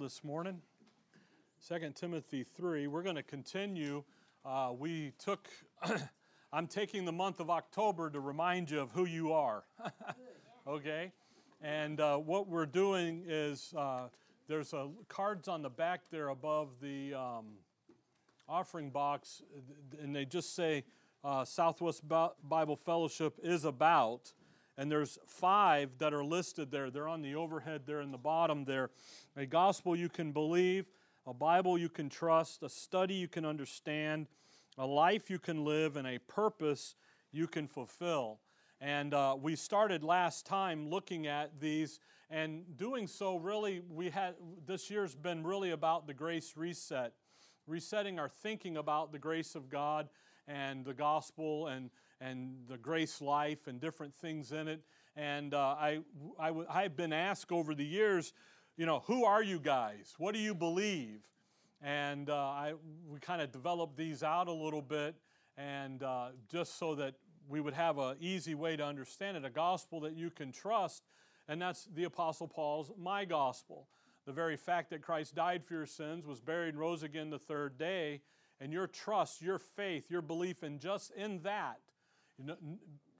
this morning. 2 timothy 3 we're going to continue. Uh, we took i'm taking the month of october to remind you of who you are. Okay? And uh, what we're doing is uh, there's a, cards on the back there above the um, offering box and they just say uh, southwest bible fellowship is about and there's five that are listed there. They're on the overhead there in the bottom there. A gospel you can believe, a Bible you can trust, a study you can understand, a life you can live, and a purpose you can fulfill. And uh, we started last time looking at these, and doing so really, we had this year's been really about the grace reset, resetting our thinking about the grace of God and the gospel and, and the grace life and different things in it. And uh, I, I, I've been asked over the years, you know, who are you guys? What do you believe? And uh, I, we kind of developed these out a little bit, and uh, just so that we would have an easy way to understand it, a gospel that you can trust, and that's the Apostle Paul's my gospel. The very fact that Christ died for your sins, was buried, and rose again the third day, and your trust, your faith, your belief in just in that,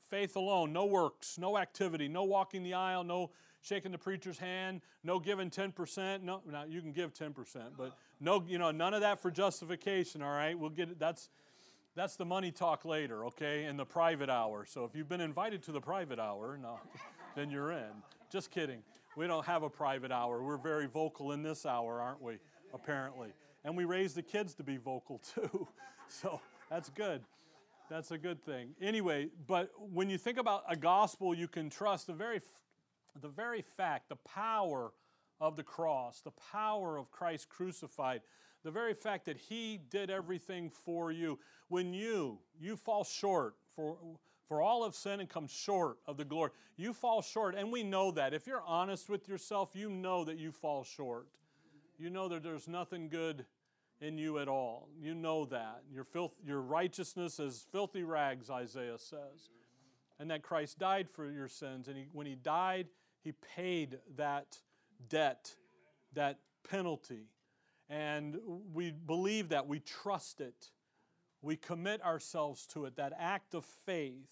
faith alone, no works, no activity, no walking the aisle, no shaking the preacher's hand, no giving 10%. No, now you can give 10%, but no, you know, none of that for justification, all right? We'll get it. That's that's the money talk later, okay, in the private hour. So if you've been invited to the private hour, no, then you're in. Just kidding. We don't have a private hour. We're very vocal in this hour, aren't we? Apparently and we raise the kids to be vocal too. So that's good. That's a good thing. Anyway, but when you think about a gospel you can trust, the very, the very fact, the power of the cross, the power of Christ crucified, the very fact that He did everything for you. When you, you fall short, for, for all of sin and come short of the glory, you fall short, and we know that. If you're honest with yourself, you know that you fall short you know that there's nothing good in you at all. You know that. Your, filth, your righteousness is filthy rags, Isaiah says. And that Christ died for your sins. And he, when He died, He paid that debt, that penalty. And we believe that. We trust it. We commit ourselves to it, that act of faith.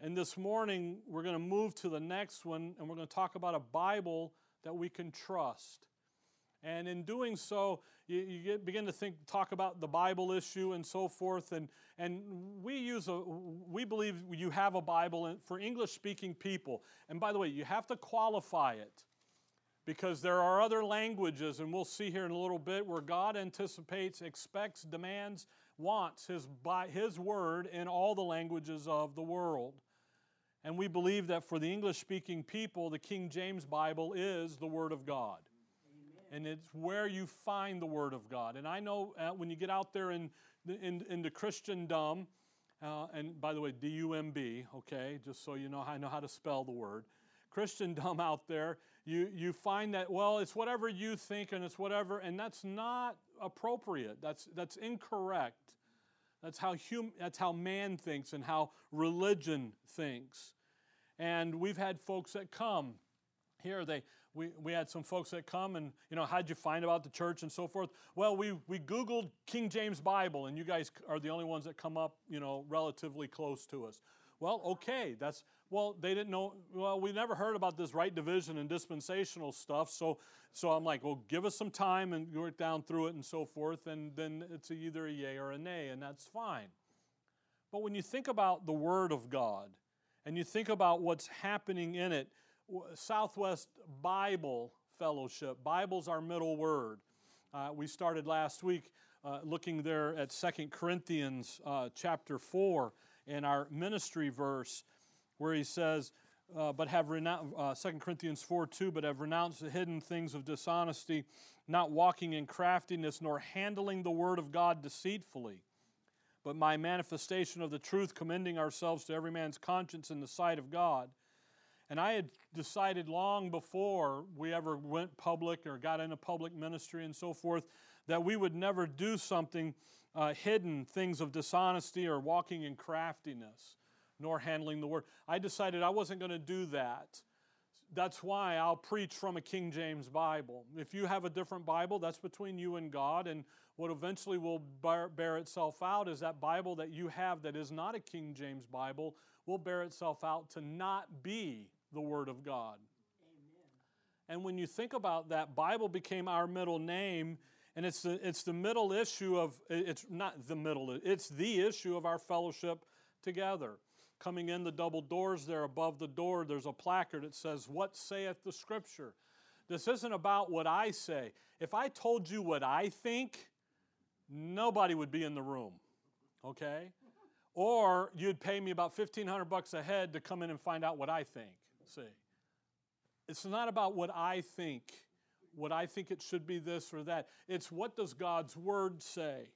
And this morning, we're going to move to the next one, and we're going to talk about a Bible that we can trust. And in doing so, you, you get, begin to think, talk about the Bible issue and so forth. And, and we use a, we believe you have a Bible for English speaking people. And by the way, you have to qualify it because there are other languages, and we'll see here in a little bit, where God anticipates, expects, demands, wants His, by His word in all the languages of the world. And we believe that for the English speaking people, the King James Bible is the Word of God and it's where you find the Word of God. And I know uh, when you get out there in, in, into Christendom, uh, and by the way, D U M B, okay, just so you know, I know how to spell the word. Christendom out there, you, you find that, well, it's whatever you think and it's whatever, and that's not appropriate. That's, that's incorrect. That's how, hum, that's how man thinks and how religion thinks. And we've had folks that come here they we, we had some folks that come and you know how'd you find about the church and so forth? Well we, we googled king james bible and you guys are the only ones that come up you know relatively close to us. Well okay that's well they didn't know well we never heard about this right division and dispensational stuff so so i'm like well give us some time and work down through it and so forth and then it's either a yay or a nay and that's fine. But when you think about the word of god and you think about what's happening in it Southwest Bible Fellowship. Bible's our middle word. Uh, we started last week uh, looking there at Second Corinthians uh, chapter 4 in our ministry verse where he says, uh, but have renounced, uh, 2 Corinthians 4 2, but have renounced the hidden things of dishonesty, not walking in craftiness, nor handling the word of God deceitfully, but my manifestation of the truth, commending ourselves to every man's conscience in the sight of God. And I had decided long before we ever went public or got into public ministry and so forth that we would never do something uh, hidden, things of dishonesty or walking in craftiness, nor handling the word. I decided I wasn't going to do that. that's why I'll preach from a King James Bible. If you have a different Bible, that's between you and God. And what eventually will bear, bear, itself out is that Bible that you have that is not a King James Bible will bear itself out to not be the Word of God. Amen. And when you think about that, Bible became our middle name. And it's the, it's the middle issue of, it's not the middle, it's the issue of our fellowship together. Coming in the double doors there above the door, there's a placard that says, What saith the Scripture? This isn't about what I say. If I told you what I think, nobody would be in the room, okay? Or you'd pay me about 1500 bucks a head to come in and find out what I think. See? It's not about what I think, what I think it should be this or that. It's what does God's word say?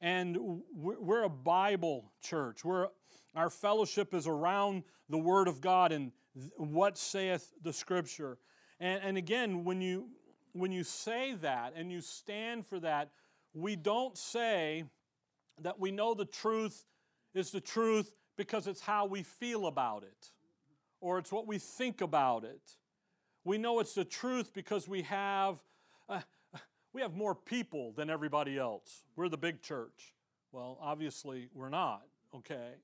And we're a Bible church. We're our fellowship is around the Word of God and what saith the Scripture. And, and again, when you, when you say that and you stand for that, we don't say that we know the truth is the truth because it's how we feel about it or it's what we think about it. We know it's the truth because we have, uh, we have more people than everybody else. We're the big church. Well, obviously, we're not, okay?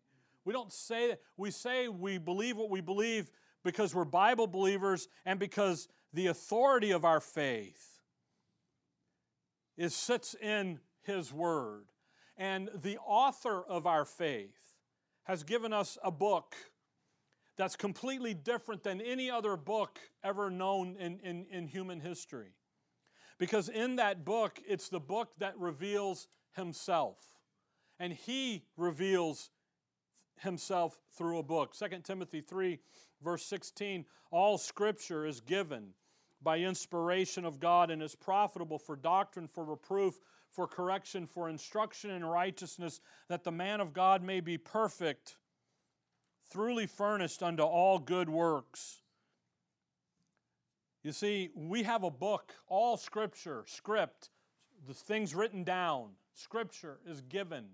We don't say that. We say we believe what we believe because we're Bible believers and because the authority of our faith is sits in His Word. And the author of our faith has given us a book that's completely different than any other book ever known in, in, in human history. Because in that book, it's the book that reveals Himself. And He reveals himself through a book. 2 Timothy 3, verse 16 All scripture is given by inspiration of God and is profitable for doctrine, for reproof, for correction, for instruction in righteousness, that the man of God may be perfect, truly furnished unto all good works. You see, we have a book, all scripture, script, the things written down. Scripture is given.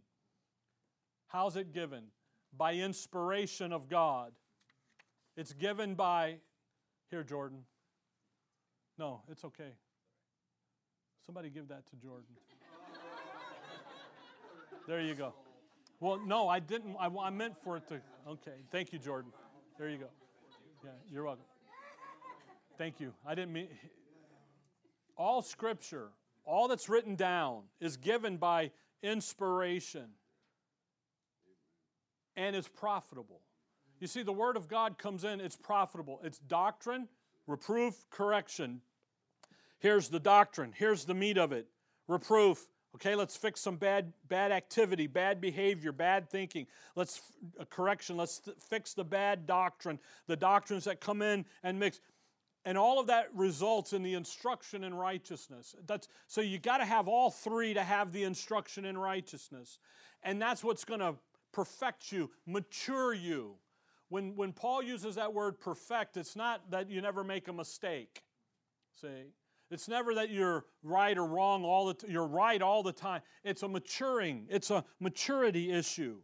How's it given? by inspiration of God. It's given by, here, Jordan. No, it's okay. Somebody give that to Jordan. There you go. Well, no, I didn't. I, I meant for it to. Okay. Thank you, Jordan. There you go. Yeah, you're welcome. Thank you. I didn't mean. All scripture, all that's written down, is given by inspiration and is profitable. You see, the Word of God comes in, it's profitable. It's doctrine, reproof, correction. Here's the doctrine, here's the meat of it reproof. Okay, let's fix some bad, bad activity, bad behavior, bad thinking. Let's correction. Let's th- fix the bad doctrine, the doctrines that come in and mix, and all of that results in the instruction in righteousness. That's so you got to have all three to have the instruction in righteousness, and that's what's going to perfect you, mature you. When, when Paul uses that word perfect, it's not that you never make a mistake. See? It's never that you're right or wrong all the t- you're right all the time. It's a maturing, it's a maturity issue.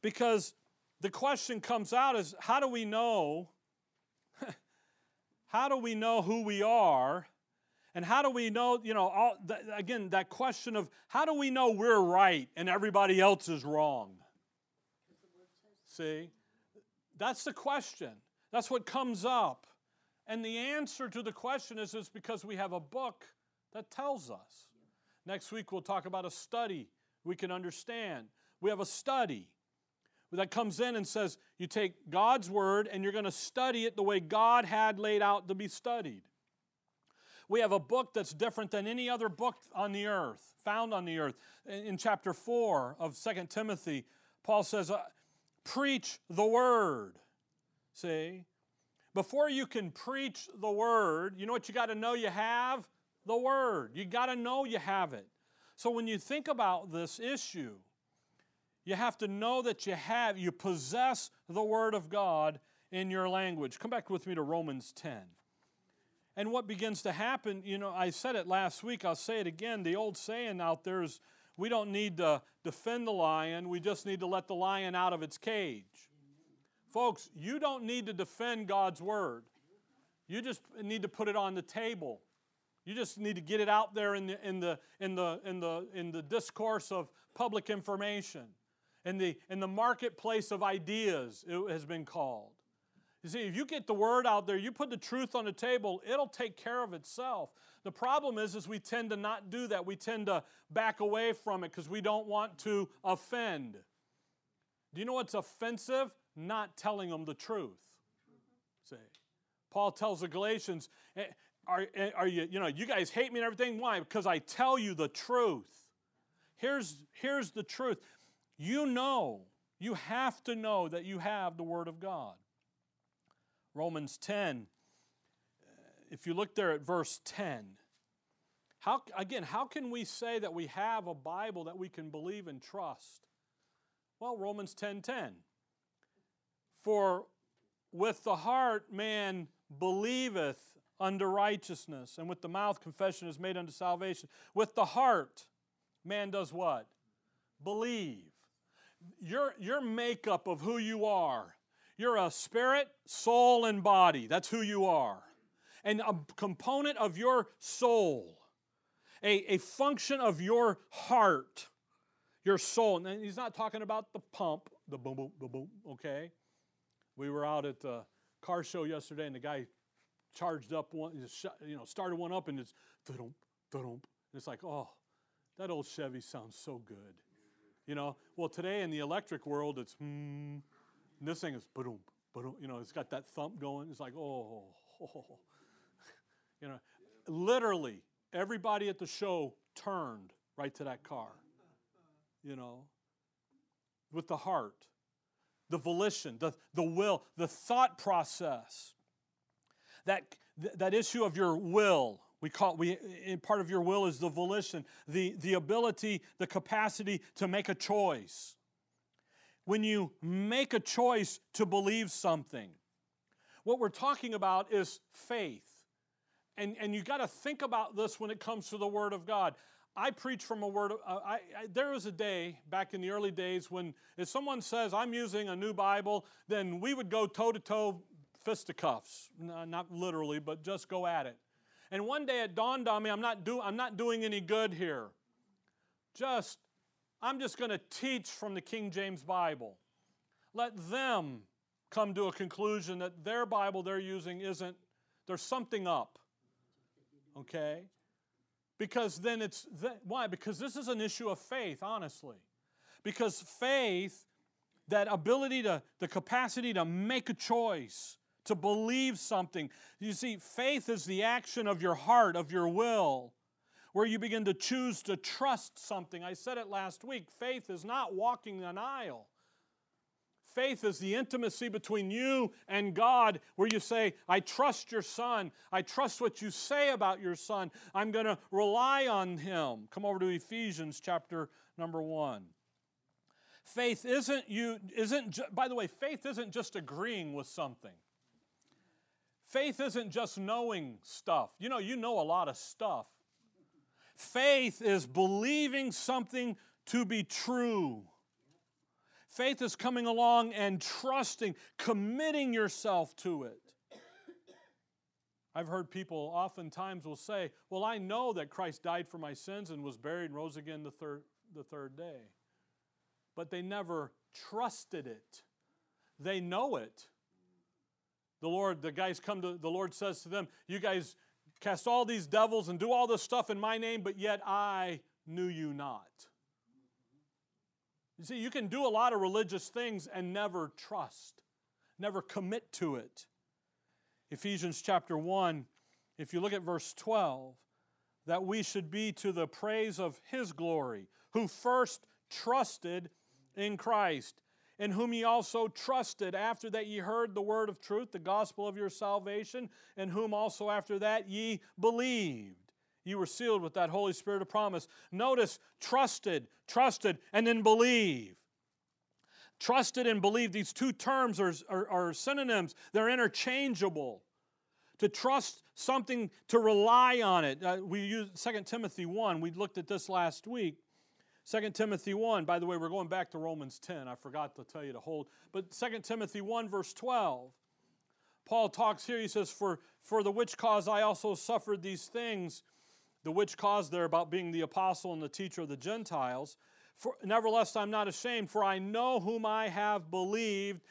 Because the question comes out is how do we know how do we know who we are? And how do we know, you know, all, th- again, that question of how do we know we're right and everybody else is wrong? See? That's the question. That's what comes up. And the answer to the question is it's because we have a book that tells us. Next week, we'll talk about a study we can understand. We have a study that comes in and says you take God's word and you're going to study it the way God had laid out to be studied. We have a book that's different than any other book on the earth, found on the earth. In chapter 4 of 2 Timothy, Paul says, uh, preach the word. See? Before you can preach the word, you know what you got to know you have? The word. You got to know you have it. So when you think about this issue, you have to know that you have, you possess the word of God in your language. Come back with me to Romans 10. And what begins to happen, you know, I said it last week, I'll say it again. The old saying out there is we don't need to defend the lion, we just need to let the lion out of its cage. Folks, you don't need to defend God's word. You just need to put it on the table. You just need to get it out there in the, in the, in the, in the, in the discourse of public information. In the, in the marketplace of ideas, it has been called. You see, if you get the word out there, you put the truth on the table, it'll take care of itself. The problem is, is we tend to not do that. We tend to back away from it because we don't want to offend. Do you know what's offensive? Not telling them the truth. See, Paul tells the Galatians, eh, are, eh, are you, you know, you guys hate me and everything. Why? Because I tell you the truth. Here's, here's the truth. You know, you have to know that you have the Word of God. Romans 10, if you look there at verse 10, how, again, how can we say that we have a Bible that we can believe and trust? Well, Romans 10 10. For with the heart man believeth unto righteousness, and with the mouth confession is made unto salvation. With the heart, man does what? Believe. Your, your makeup of who you are you're a spirit, soul, and body. That's who you are. And a component of your soul, a, a function of your heart, your soul. And he's not talking about the pump, the boom, boom, boom, boom, okay? We were out at the car show yesterday, and the guy charged up one, you know, started one up, and it's da-dum, da-dum. It's like, oh, that old Chevy sounds so good. You know, well, today in the electric world, it's hmm, and this thing is boom, boom, you know, it's got that thump going. It's like, oh, oh. you know, literally everybody at the show turned right to that car. You know, with the heart, the volition, the, the will, the thought process. That, that issue of your will, we call we part of your will is the volition, the, the ability, the capacity to make a choice when you make a choice to believe something. What we're talking about is faith. And, and you got to think about this when it comes to the Word of God. I preach from a word. Uh, I, I, there was a day back in the early days when if someone says, I'm using a new Bible, then we would go toe to toe, fisticuffs. No, not literally, but just go at it. And one day it dawned on me I'm not, do, I'm not doing any good here. Just I'm just going to teach from the King James Bible. Let them come to a conclusion that their Bible they're using isn't, there's something up. Okay? Because then it's, why? Because this is an issue of faith, honestly. Because faith, that ability to, the capacity to make a choice, to believe something. You see, faith is the action of your heart, of your will where you begin to choose to trust something. I said it last week faith is not walking an aisle. Faith is the intimacy between you and God, where you say, I trust your son. I trust what you say about your son. I'm going to rely on him. Come over to Ephesians chapter number one. Faith isn't you, isn't, by the way, faith isn't just agreeing with something. Faith isn't just knowing stuff. You know, you know a lot of stuff. Faith is believing something to be true. Faith is coming along and trusting, committing yourself to it. I've heard people oftentimes will say, Well, I know that Christ died for my sins and was buried and rose again the third, the third day. But they never trusted it. They know it. The Lord, the guys come to, the Lord says to them, You guys cast all these devils and do all this stuff in my name, but yet I knew you not. You see, you can do a lot of religious things and never trust, never commit to it. Ephesians chapter 1, if you look at verse 12, that we should be to the praise of his glory, who first trusted in Christ in whom ye also trusted after that ye heard the word of truth, the gospel of your salvation, in whom also after that ye believed. You were sealed with that Holy Spirit of promise. Notice trusted, trusted, and then believe. Trusted and believe, these two terms are, are, are synonyms, they're interchangeable to trust something, to rely on it. Uh, we use 2 Timothy 1. We looked at this last week. 2 Timothy 1, by the way, we're going back to Romans 10. I forgot to tell you to hold. But 2 Timothy 1, verse 12, Paul talks here, he says, For, for the which cause I also suffered these things. The which cause there about being the apostle and the teacher of the Gentiles. For, nevertheless, I'm not ashamed, for I know whom I have believed,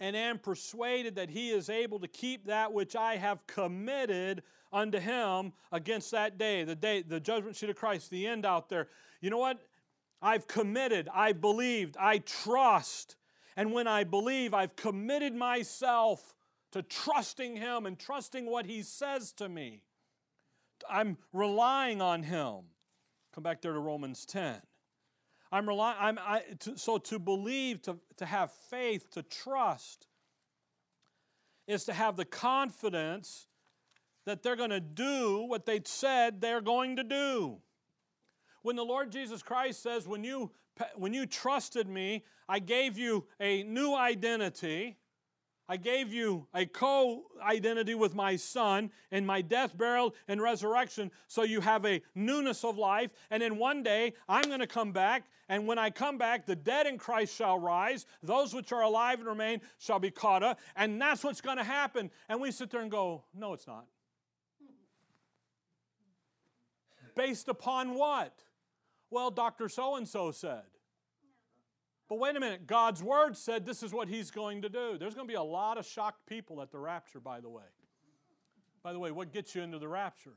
and am persuaded that he is able to keep that which I have committed unto him against that day, the day, the judgment seat of Christ, the end out there. You know what? I've committed, I believed, I trust. And when I believe, I've committed myself to trusting Him and trusting what He says to me. I'm relying on Him. Come back there to Romans 10. I'm relying, I'm, I, to, so to believe, to, to have faith, to trust, is to have the confidence that they're going to do what they said they're going to do. When the Lord Jesus Christ says, when you, when you trusted me, I gave you a new identity. I gave you a co identity with my son in my death, burial, and resurrection, so you have a newness of life. And then one day I'm going to come back, and when I come back, the dead in Christ shall rise, those which are alive and remain shall be caught up, and that's what's going to happen. And we sit there and go, No, it's not. Based upon what? Well, Dr. So and so said. But wait a minute, God's word said this is what he's going to do. There's going to be a lot of shocked people at the rapture, by the way. By the way, what gets you into the rapture?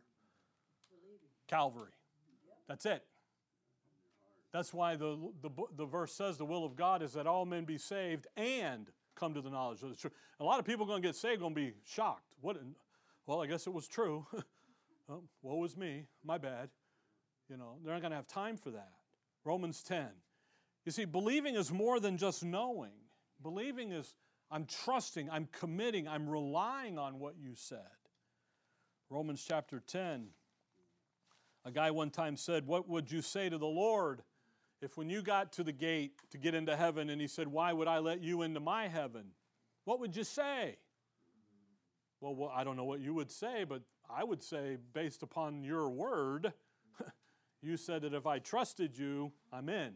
Calvary. That's it. That's why the, the, the verse says the will of God is that all men be saved and come to the knowledge of the truth. A lot of people going to get saved, going to be shocked. What? Well, I guess it was true. oh, woe is me. My bad. You know, they're not going to have time for that. Romans 10. You see, believing is more than just knowing. Believing is, I'm trusting, I'm committing, I'm relying on what you said. Romans chapter 10. A guy one time said, What would you say to the Lord if when you got to the gate to get into heaven and he said, Why would I let you into my heaven? What would you say? Well, well I don't know what you would say, but I would say, based upon your word, you said that if I trusted you, I'm in.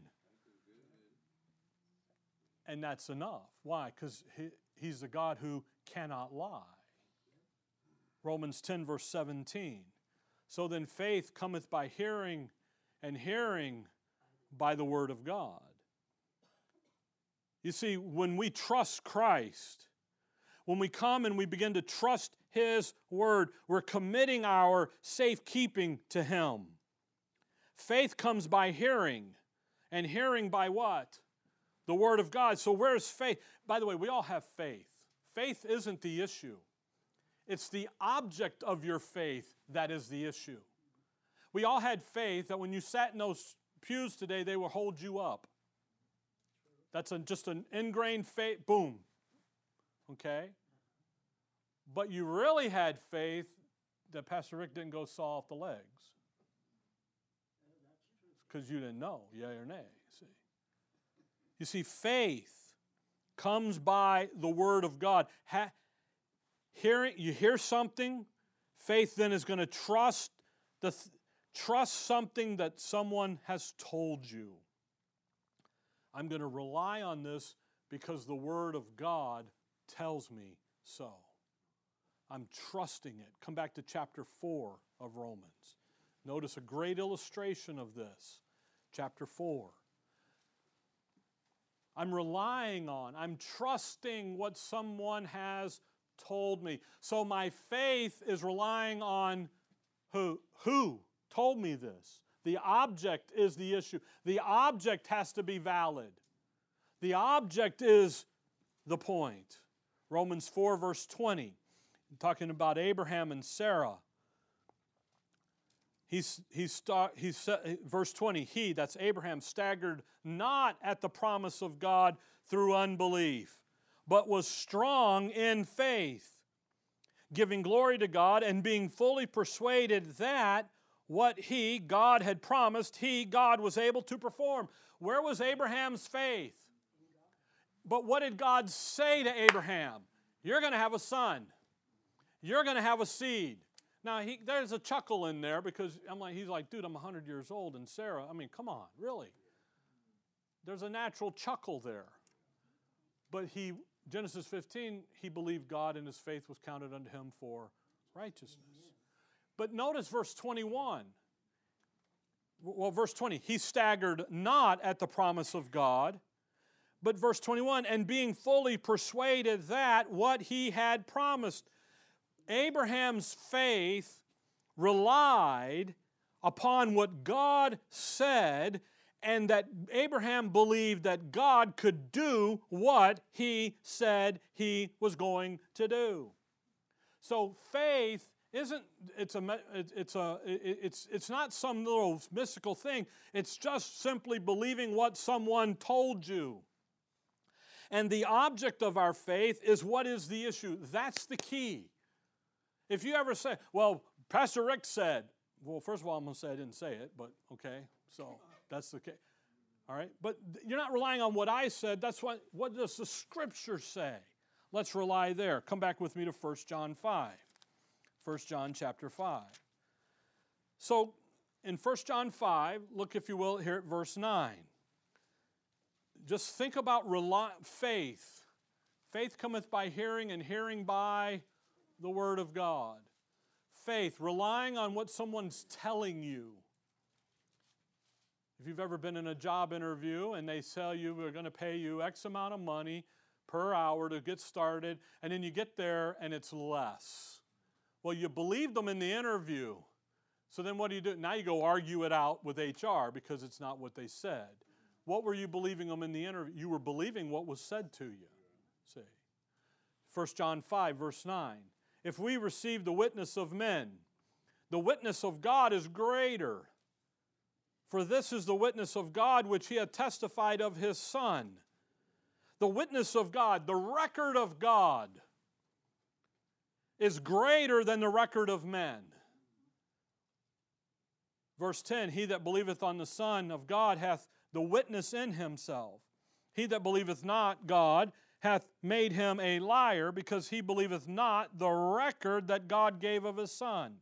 And that's enough. Why? Because he, he's a God who cannot lie. Romans 10, verse 17. So then faith cometh by hearing, and hearing by the word of God. You see, when we trust Christ, when we come and we begin to trust His word, we're committing our safekeeping to Him. Faith comes by hearing, and hearing by what? The Word of God. So, where's faith? By the way, we all have faith. Faith isn't the issue, it's the object of your faith that is the issue. We all had faith that when you sat in those pews today, they will hold you up. That's a, just an ingrained faith, boom. Okay? But you really had faith that Pastor Rick didn't go saw off the legs because you didn't know, yea or nay. You see, faith comes by the word of God. Ha- hearing, you hear something, faith then is going to trust the th- trust something that someone has told you. I'm going to rely on this because the word of God tells me so. I'm trusting it. Come back to chapter 4 of Romans. Notice a great illustration of this. Chapter 4. I'm relying on, I'm trusting what someone has told me. So my faith is relying on who? Who told me this? The object is the issue. The object has to be valid. The object is the point. Romans 4, verse 20, talking about Abraham and Sarah. He's, he's, he's, verse 20, he, that's Abraham, staggered not at the promise of God through unbelief, but was strong in faith, giving glory to God and being fully persuaded that what he, God, had promised, he, God, was able to perform. Where was Abraham's faith? But what did God say to Abraham? You're going to have a son, you're going to have a seed. Now, he, there's a chuckle in there because I'm like, he's like, dude, I'm 100 years old. And Sarah, I mean, come on, really? There's a natural chuckle there. But he, Genesis 15, he believed God and his faith was counted unto him for righteousness. But notice verse 21. Well, verse 20, he staggered not at the promise of God. But verse 21, and being fully persuaded that what he had promised, Abraham's faith relied upon what God said, and that Abraham believed that God could do what he said he was going to do. So faith isn't it's a it's a it's it's not some little mystical thing. It's just simply believing what someone told you. And the object of our faith is what is the issue. That's the key. If you ever say, well, Pastor Rick said, well, first of all, I'm going to say I didn't say it, but okay, so that's the case. All right, but you're not relying on what I said. That's what, what does the scripture say? Let's rely there. Come back with me to 1 John 5. 1 John chapter 5. So in 1 John 5, look, if you will, here at verse 9. Just think about rely, faith. Faith cometh by hearing, and hearing by the Word of God. Faith, relying on what someone's telling you. If you've ever been in a job interview and they tell you we're going to pay you X amount of money per hour to get started, and then you get there and it's less. Well, you believed them in the interview. So then what do you do? Now you go argue it out with HR because it's not what they said. What were you believing them in the interview? You were believing what was said to you. See. 1 John 5, verse 9. If we receive the witness of men, the witness of God is greater. For this is the witness of God which he had testified of his Son. The witness of God, the record of God, is greater than the record of men. Verse 10 He that believeth on the Son of God hath the witness in himself. He that believeth not God hath made him a liar, because he believeth not the record that God gave of his Son.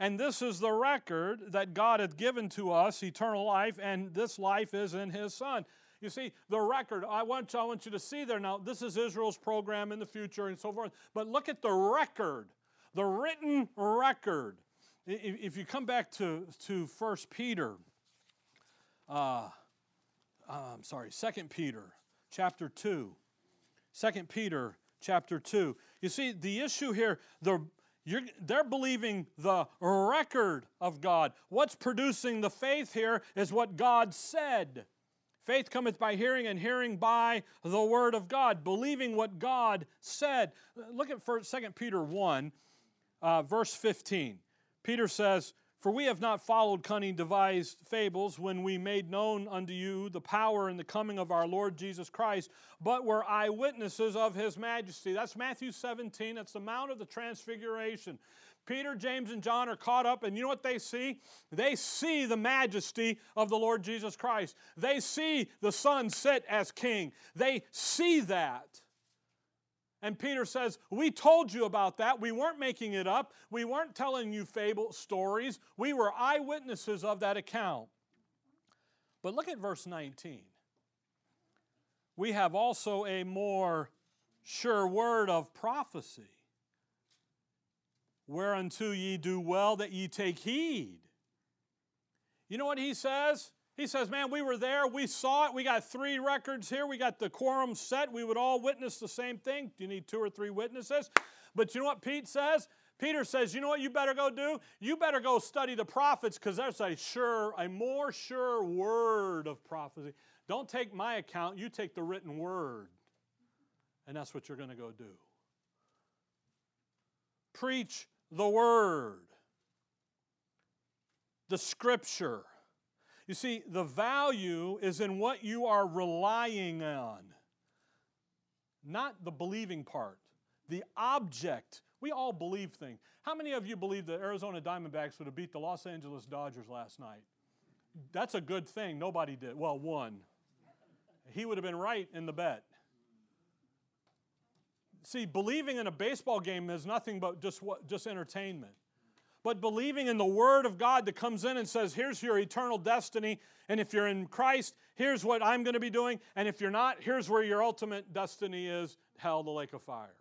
And this is the record that God hath given to us, eternal life, and this life is in his Son. You see, the record, I want, I want you to see there now, this is Israel's program in the future and so forth. But look at the record, the written record. If you come back to, to 1 Peter, uh, I'm sorry, 2 Peter chapter 2. 2 Peter chapter 2. You see, the issue here, the, they're believing the record of God. What's producing the faith here is what God said. Faith cometh by hearing, and hearing by the word of God, believing what God said. Look at 2 Peter 1, uh, verse 15. Peter says, for we have not followed cunning devised fables when we made known unto you the power and the coming of our Lord Jesus Christ, but were eyewitnesses of his majesty. That's Matthew 17. That's the Mount of the Transfiguration. Peter, James, and John are caught up, and you know what they see? They see the majesty of the Lord Jesus Christ. They see the Son sit as king. They see that. And Peter says, We told you about that. We weren't making it up. We weren't telling you fable stories. We were eyewitnesses of that account. But look at verse 19. We have also a more sure word of prophecy, whereunto ye do well that ye take heed. You know what he says? He says, Man, we were there, we saw it, we got three records here, we got the quorum set, we would all witness the same thing. Do you need two or three witnesses? But you know what Pete says? Peter says, You know what you better go do? You better go study the prophets because there's a sure, a more sure word of prophecy. Don't take my account, you take the written word. And that's what you're going to go do. Preach the word, the scripture. You see, the value is in what you are relying on, not the believing part, the object. We all believe things. How many of you believe the Arizona Diamondbacks would have beat the Los Angeles Dodgers last night? That's a good thing. Nobody did. Well, one. He would have been right in the bet. See, believing in a baseball game is nothing but just what, just entertainment. But believing in the Word of God that comes in and says, here's your eternal destiny, and if you're in Christ, here's what I'm going to be doing, and if you're not, here's where your ultimate destiny is hell, the lake of fire.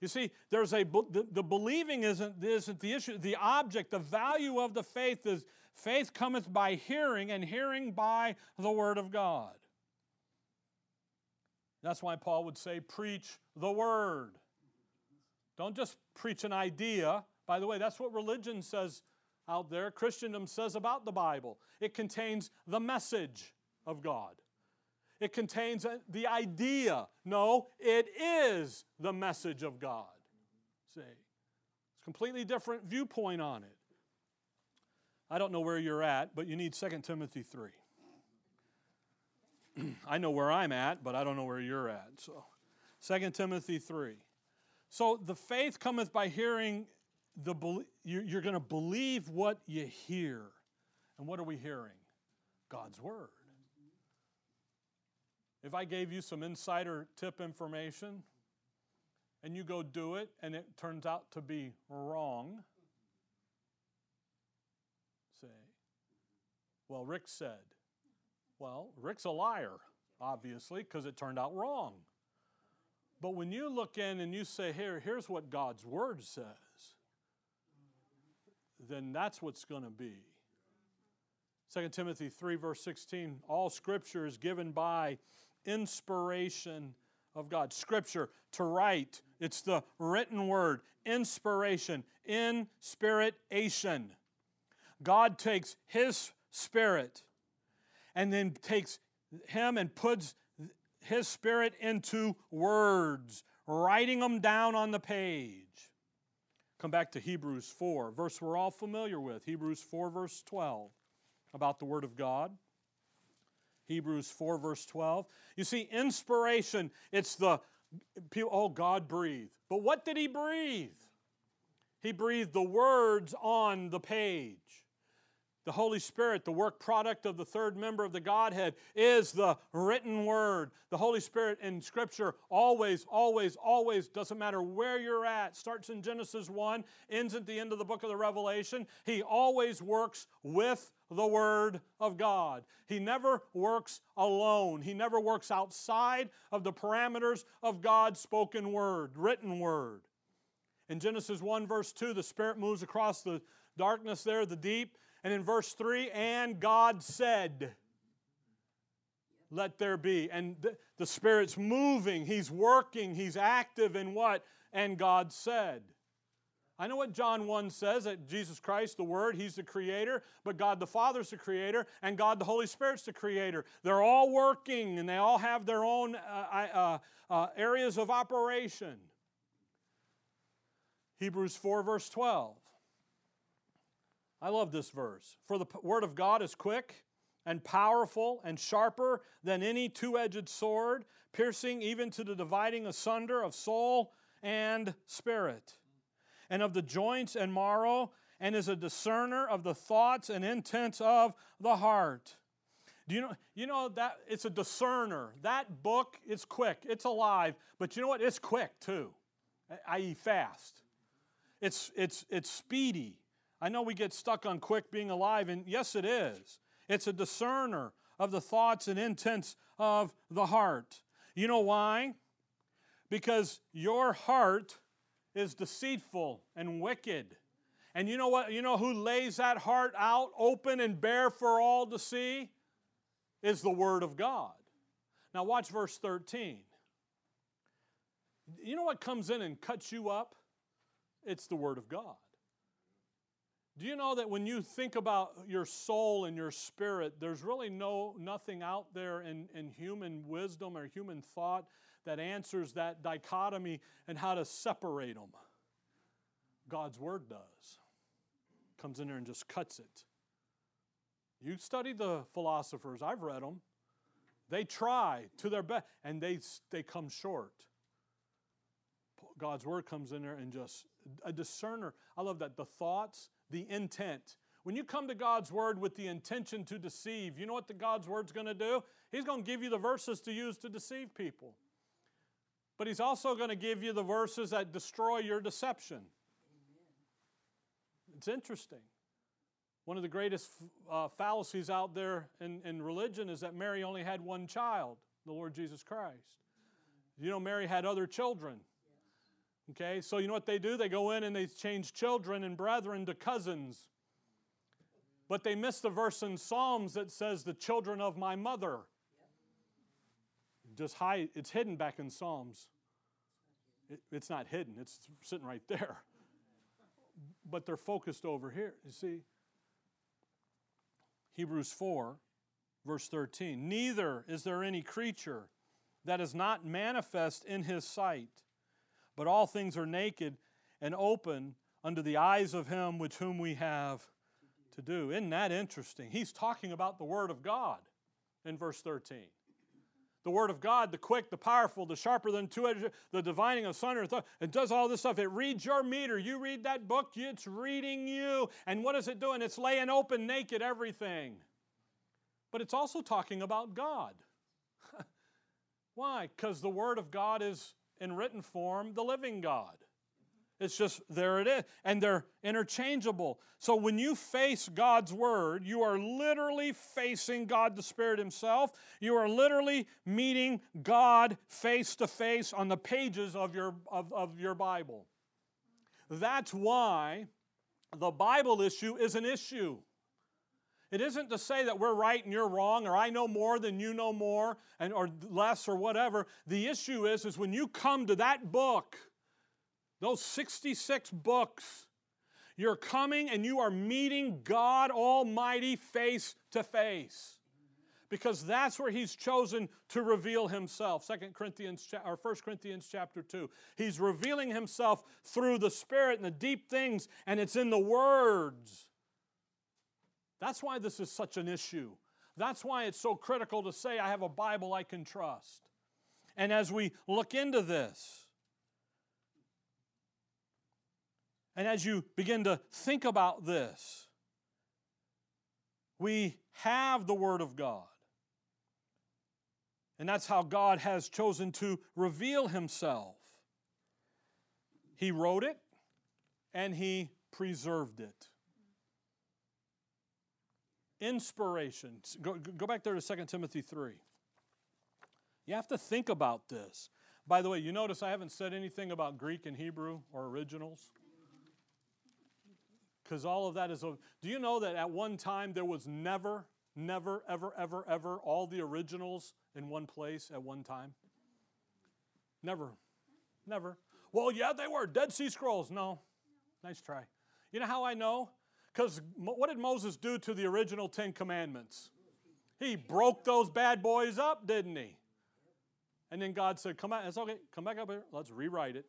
You see, there's a the, believing isn't, isn't the issue. The object, the value of the faith is faith cometh by hearing, and hearing by the Word of God. That's why Paul would say, preach the Word. Don't just preach an idea. By the way, that's what religion says out there. Christendom says about the Bible. It contains the message of God. It contains uh, the idea. No, it is the message of God. See? It's a completely different viewpoint on it. I don't know where you're at, but you need 2 Timothy 3. I know where I'm at, but I don't know where you're at. So 2 Timothy 3. So the faith cometh by hearing the you're going to believe what you hear. And what are we hearing? God's word. If I gave you some insider tip information and you go do it and it turns out to be wrong, say, well, Rick said, well, Rick's a liar, obviously, because it turned out wrong. But when you look in and you say, here, here's what God's word says, then that's what's going to be. 2 Timothy 3, verse 16 all scripture is given by inspiration of God. Scripture, to write, it's the written word, inspiration, inspiration. God takes His Spirit and then takes Him and puts his Spirit into words, writing them down on the page. Come back to Hebrews 4, verse we're all familiar with. Hebrews 4, verse 12, about the Word of God. Hebrews 4, verse 12. You see, inspiration, it's the, oh, God breathed. But what did He breathe? He breathed the words on the page. The Holy Spirit, the work product of the third member of the Godhead, is the written word. The Holy Spirit in Scripture always, always, always, doesn't matter where you're at, starts in Genesis 1, ends at the end of the book of the Revelation. He always works with the Word of God. He never works alone, He never works outside of the parameters of God's spoken word, written word. In Genesis 1, verse 2, the Spirit moves across the darkness there, the deep and in verse 3, and God said, Let there be. And the, the Spirit's moving, He's working, He's active in what? And God said. I know what John 1 says that Jesus Christ, the Word, He's the Creator, but God the Father's the Creator, and God the Holy Spirit's the Creator. They're all working, and they all have their own uh, uh, uh, areas of operation. Hebrews 4, verse 12. I love this verse. For the word of God is quick and powerful and sharper than any two edged sword, piercing even to the dividing asunder of soul and spirit, and of the joints and marrow, and is a discerner of the thoughts and intents of the heart. Do you know, you know that it's a discerner. That book is quick, it's alive, but you know what? It's quick too, i.e., fast. It's, it's, it's speedy. I know we get stuck on quick being alive, and yes, it is. It's a discerner of the thoughts and intents of the heart. You know why? Because your heart is deceitful and wicked. And you know what? You know who lays that heart out open and bare for all to see? Is the Word of God. Now, watch verse 13. You know what comes in and cuts you up? It's the Word of God. Do you know that when you think about your soul and your spirit, there's really no nothing out there in, in human wisdom or human thought that answers that dichotomy and how to separate them? God's Word does. Comes in there and just cuts it. You study the philosophers, I've read them. They try to their best and they, they come short. God's Word comes in there and just a discerner. I love that. The thoughts the intent. When you come to God's Word with the intention to deceive, you know what the God's Word's going to do? He's going to give you the verses to use to deceive people. But He's also going to give you the verses that destroy your deception. It's interesting. One of the greatest uh, fallacies out there in, in religion is that Mary only had one child, the Lord Jesus Christ. You know, Mary had other children. Okay, so you know what they do? They go in and they change children and brethren to cousins. But they miss the verse in Psalms that says, the children of my mother. Just hide, it's hidden back in Psalms. It, it's not hidden, it's sitting right there. But they're focused over here. You see, Hebrews 4, verse 13. Neither is there any creature that is not manifest in his sight, but all things are naked and open under the eyes of him which whom we have to do. Isn't that interesting? He's talking about the Word of God in verse 13. The Word of God, the quick, the powerful, the sharper than two edged, the divining of and. It does all this stuff. It reads your meter. You read that book, it's reading you. And what is it doing? It's laying open naked everything. But it's also talking about God. Why? Because the Word of God is in written form the living God. It's just there it is. And they're interchangeable. So when you face God's Word, you are literally facing God the Spirit Himself. You are literally meeting God face to face on the pages of your, of, of your Bible. That's why the Bible issue is an issue. It isn't to say that we're right and you're wrong, or I know more than you know more, and, or less, or whatever. The issue is, is when you come to that book, those 66 books, you're coming and you are meeting God Almighty face to face. Because that's where he's chosen to reveal himself. 2 Corinthians or 1 Corinthians chapter 2. He's revealing himself through the Spirit and the deep things, and it's in the words. That's why this is such an issue. That's why it's so critical to say, I have a Bible I can trust. And as we look into this, and as you begin to think about this, we have the Word of God. And that's how God has chosen to reveal Himself. He wrote it and He preserved it inspiration. Go, go back there to 2 Timothy 3. You have to think about this. By the way, you notice I haven't said anything about Greek and Hebrew or originals? Because all of that is. Do you know that at one time there was never, never, ever, ever, ever all the originals in one place at one time? Never. Never. Well, yeah, they were. Dead Sea Scrolls. No. Nice try. You know how I know? Because what did Moses do to the original Ten Commandments? He broke those bad boys up, didn't he? And then God said, Come back, it's okay, come back up here, let's rewrite it.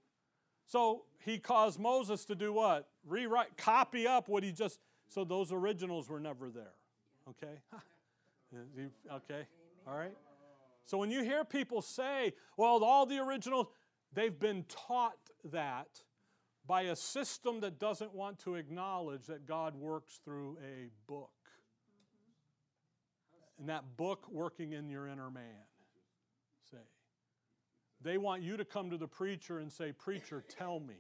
So he caused Moses to do what? Rewrite, copy up what he just, so those originals were never there. Okay? okay? All right? So when you hear people say, well, all the originals, they've been taught that by a system that doesn't want to acknowledge that God works through a book. And that book working in your inner man. Say. They want you to come to the preacher and say, Preacher, tell me.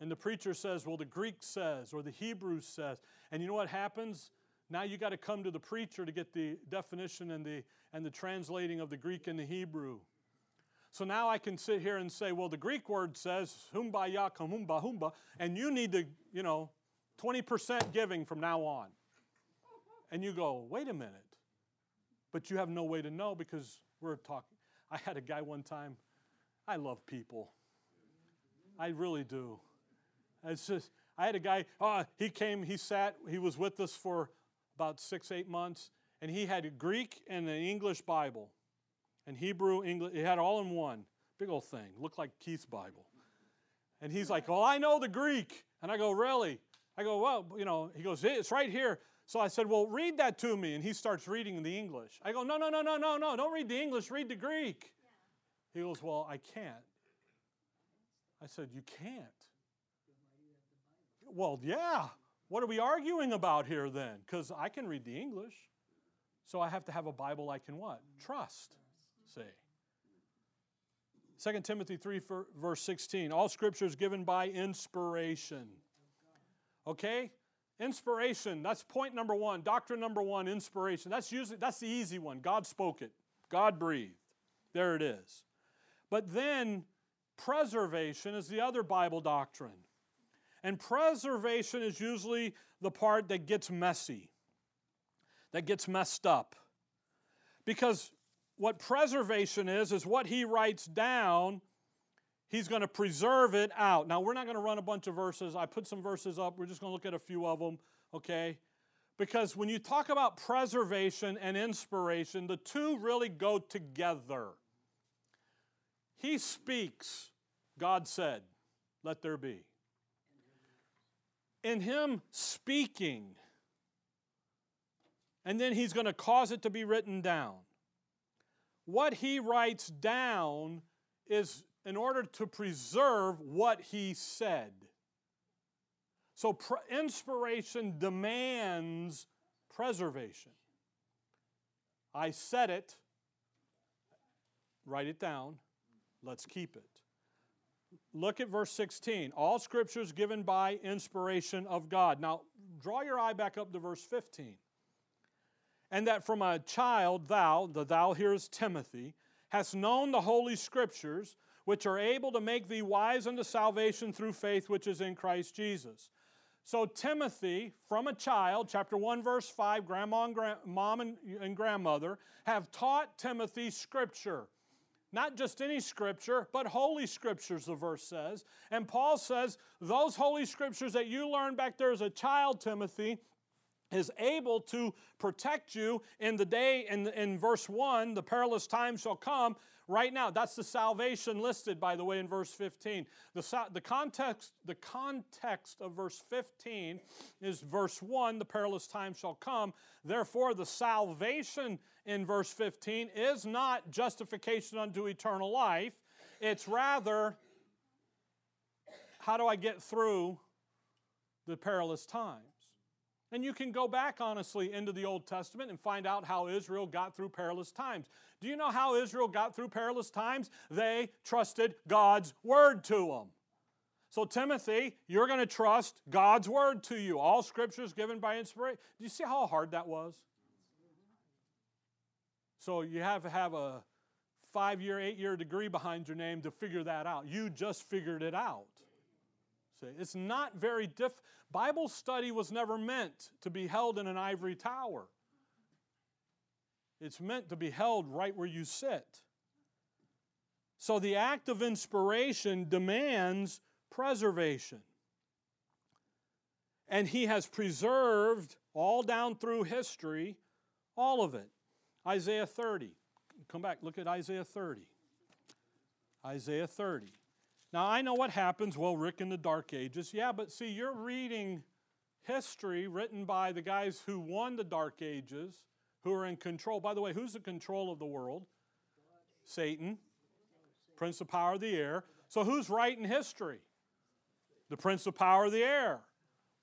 And the preacher says, Well, the Greek says, or the Hebrew says. And you know what happens? Now you got to come to the preacher to get the definition and the, and the translating of the Greek and the Hebrew. So now I can sit here and say, well, the Greek word says humba yakum humba humba, and you need to, you know, 20% giving from now on. And you go, wait a minute. But you have no way to know because we're talking. I had a guy one time, I love people. I really do. It's just, I had a guy, uh, he came, he sat, he was with us for about six, eight months, and he had a Greek and an English Bible and Hebrew, English. It had all in one. Big old thing. Looked like Keith's Bible. And he's like, Well, I know the Greek. And I go, Really? I go, Well, you know, he goes, It's right here. So I said, Well, read that to me. And he starts reading the English. I go, No, no, no, no, no, no. Don't read the English, read the Greek. He goes, Well, I can't. I said, You can't. Well, yeah. What are we arguing about here then? Because I can read the English. So I have to have a Bible I can what? Trust say. 2 Timothy 3, verse 16 All scripture is given by inspiration. Okay? Inspiration, that's point number one. Doctrine number one, inspiration. That's usually that's the easy one. God spoke it. God breathed. There it is. But then preservation is the other Bible doctrine. And preservation is usually the part that gets messy, that gets messed up. Because what preservation is, is what he writes down, he's going to preserve it out. Now, we're not going to run a bunch of verses. I put some verses up. We're just going to look at a few of them, okay? Because when you talk about preservation and inspiration, the two really go together. He speaks, God said, let there be. In Him speaking, and then He's going to cause it to be written down. What He writes down is in order to preserve what He said. So, inspiration demands preservation. I said it, write it down, let's keep it. Look at verse 16. All scripture is given by inspiration of God. Now, draw your eye back up to verse 15. And that from a child, thou, the thou here is Timothy, hast known the holy scriptures, which are able to make thee wise unto salvation through faith which is in Christ Jesus. So, Timothy, from a child, chapter 1, verse 5, grandma and gra- mom and, and grandmother have taught Timothy scripture. Not just any scripture, but holy scriptures, the verse says. And Paul says, those holy scriptures that you learned back there as a child, Timothy, is able to protect you in the day, in, in verse 1, the perilous time shall come, right now. That's the salvation listed, by the way, in verse 15. The, the, context, the context of verse 15 is verse 1, the perilous time shall come. Therefore, the salvation in verse 15 is not justification unto eternal life. It's rather, how do I get through the perilous times? And you can go back, honestly, into the Old Testament and find out how Israel got through perilous times. Do you know how Israel got through perilous times? They trusted God's word to them. So, Timothy, you're going to trust God's word to you. All scripture is given by inspiration. Do you see how hard that was? So, you have to have a five year, eight year degree behind your name to figure that out. You just figured it out. See, it's not very diff. Bible study was never meant to be held in an ivory tower. It's meant to be held right where you sit. So the act of inspiration demands preservation. And he has preserved all down through history, all of it. Isaiah 30. Come back, look at Isaiah 30. Isaiah 30. Now, I know what happens. Well, Rick in the Dark Ages. Yeah, but see, you're reading history written by the guys who won the Dark Ages, who are in control. By the way, who's in control of the world? Satan, Prince of Power of the Air. So, who's writing history? The Prince of Power of the Air.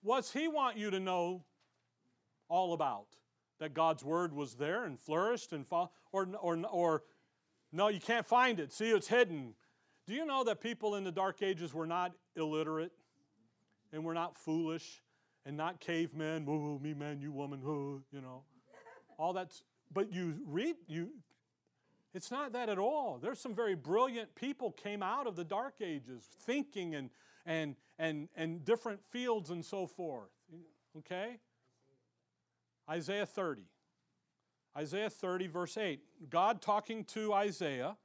What's he want you to know all about? That God's Word was there and flourished and fall, or, or, or no, you can't find it. See, it's hidden. Do you know that people in the Dark Ages were not illiterate and were not foolish and not cavemen? Whoa, me man, you woman, whoa, you know. All that's, but you read, you, it's not that at all. There's some very brilliant people came out of the Dark Ages thinking and, and, and, and different fields and so forth. Okay? Isaiah 30. Isaiah 30, verse 8. God talking to Isaiah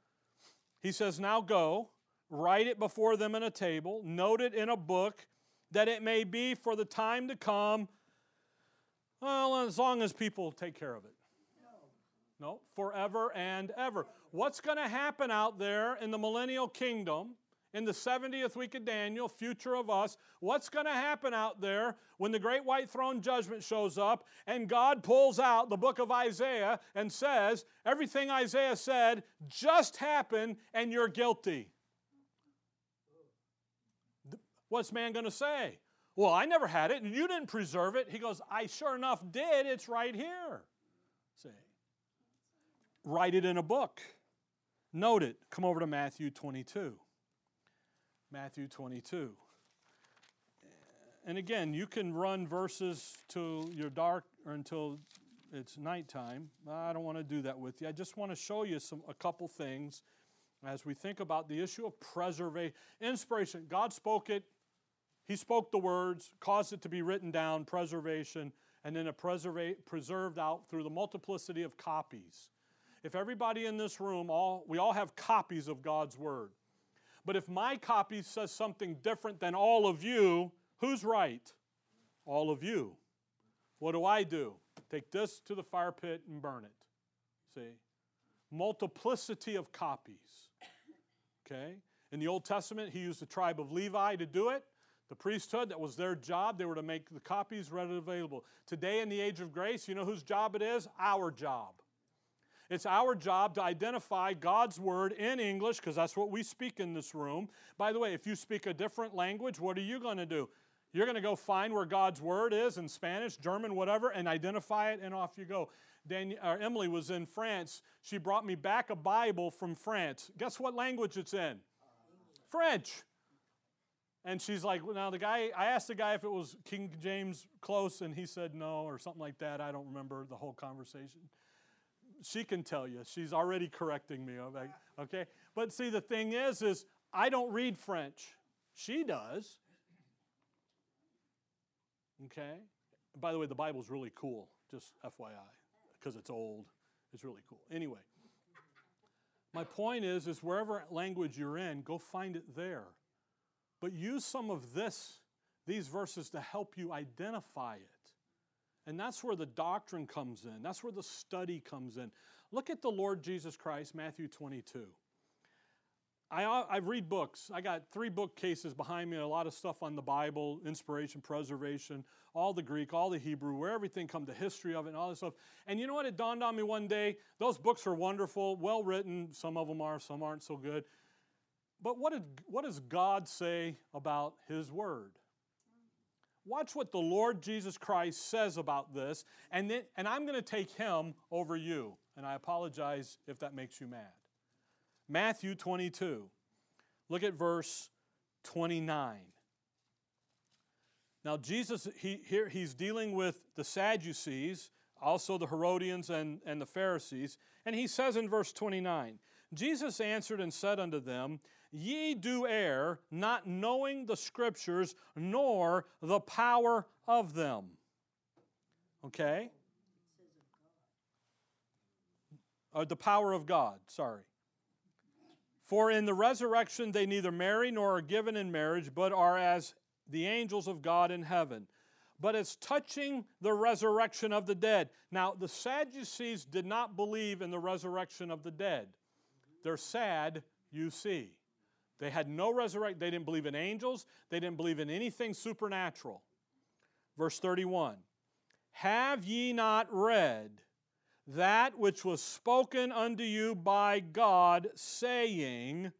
he says, Now go, write it before them in a table, note it in a book, that it may be for the time to come, well, as long as people take care of it. No, forever and ever. What's going to happen out there in the millennial kingdom? In the 70th week of Daniel, future of us, what's going to happen out there when the great white throne judgment shows up and God pulls out the book of Isaiah and says, everything Isaiah said just happened and you're guilty? What's man going to say? Well, I never had it and you didn't preserve it. He goes, I sure enough did. It's right here. See? Write it in a book. Note it. Come over to Matthew 22. Matthew 22. and again, you can run verses to your dark or until it's nighttime. I don't want to do that with you. I just want to show you some a couple things as we think about the issue of preservation. Inspiration. God spoke it. He spoke the words, caused it to be written down, preservation, and then it preserved out through the multiplicity of copies. If everybody in this room, all we all have copies of God's word. But if my copy says something different than all of you, who's right? All of you. What do I do? Take this to the fire pit and burn it. See? Multiplicity of copies. Okay? In the Old Testament, he used the tribe of Levi to do it. The priesthood, that was their job. They were to make the copies readily available. Today, in the age of grace, you know whose job it is? Our job. It's our job to identify God's word in English, because that's what we speak in this room. By the way, if you speak a different language, what are you going to do? You're going to go find where God's word is in Spanish, German, whatever, and identify it, and off you go. Daniel, Emily was in France. She brought me back a Bible from France. Guess what language it's in? French. And she's like, well, now the guy, I asked the guy if it was King James close, and he said no, or something like that. I don't remember the whole conversation. She can tell you. She's already correcting me. Okay? But see, the thing is, is I don't read French. She does. Okay? By the way, the Bible's really cool, just FYI, because it's old. It's really cool. Anyway, my point is, is wherever language you're in, go find it there. But use some of this, these verses to help you identify it. And that's where the doctrine comes in. That's where the study comes in. Look at the Lord Jesus Christ, Matthew 22. I, uh, I read books. I got three bookcases behind me, a lot of stuff on the Bible, inspiration, preservation, all the Greek, all the Hebrew, where everything come, the history of it, and all this stuff. And you know what? It dawned on me one day. Those books are wonderful, well written. Some of them are, some aren't so good. But what, did, what does God say about His Word? Watch what the Lord Jesus Christ says about this, and, then, and I'm going to take Him over you. And I apologize if that makes you mad. Matthew 22. Look at verse 29. Now, Jesus, he, here he's dealing with the Sadducees, also the Herodians and, and the Pharisees, and he says in verse 29 Jesus answered and said unto them, Ye do err, not knowing the Scriptures, nor the power of them. Okay? Or the power of God, sorry. For in the resurrection they neither marry nor are given in marriage, but are as the angels of God in heaven. But it's touching the resurrection of the dead. Now, the Sadducees did not believe in the resurrection of the dead. They're sad, you see. They had no resurrection. They didn't believe in angels. They didn't believe in anything supernatural. Verse 31 Have ye not read that which was spoken unto you by God, saying,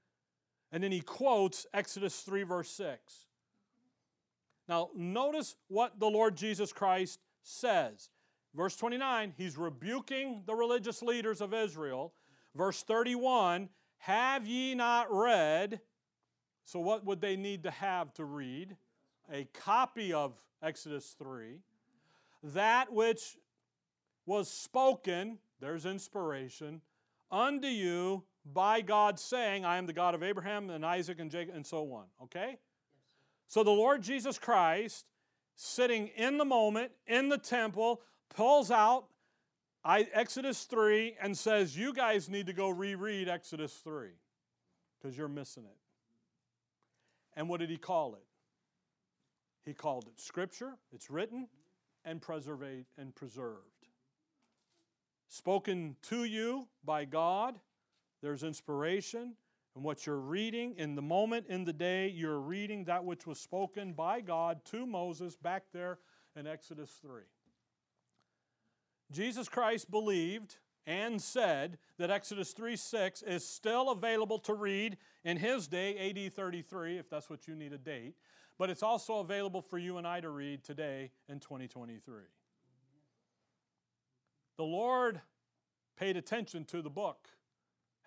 and then he quotes Exodus 3, verse 6. Now, notice what the Lord Jesus Christ says. Verse 29, he's rebuking the religious leaders of Israel. Verse 31, have ye not read? So, what would they need to have to read? A copy of Exodus 3. That which was spoken, there's inspiration, unto you by God, saying, I am the God of Abraham and Isaac and Jacob, and so on. Okay? So the Lord Jesus Christ, sitting in the moment, in the temple, pulls out Exodus 3 and says, You guys need to go reread Exodus 3 because you're missing it. And what did he call it? He called it Scripture, it's written, and preservate and preserved spoken to you by God. There's inspiration. And what you're reading in the moment, in the day, you're reading that which was spoken by God to Moses back there in Exodus 3. Jesus Christ believed and said that Exodus 3 6 is still available to read in his day, AD 33, if that's what you need a date, but it's also available for you and I to read today in 2023. The Lord paid attention to the book.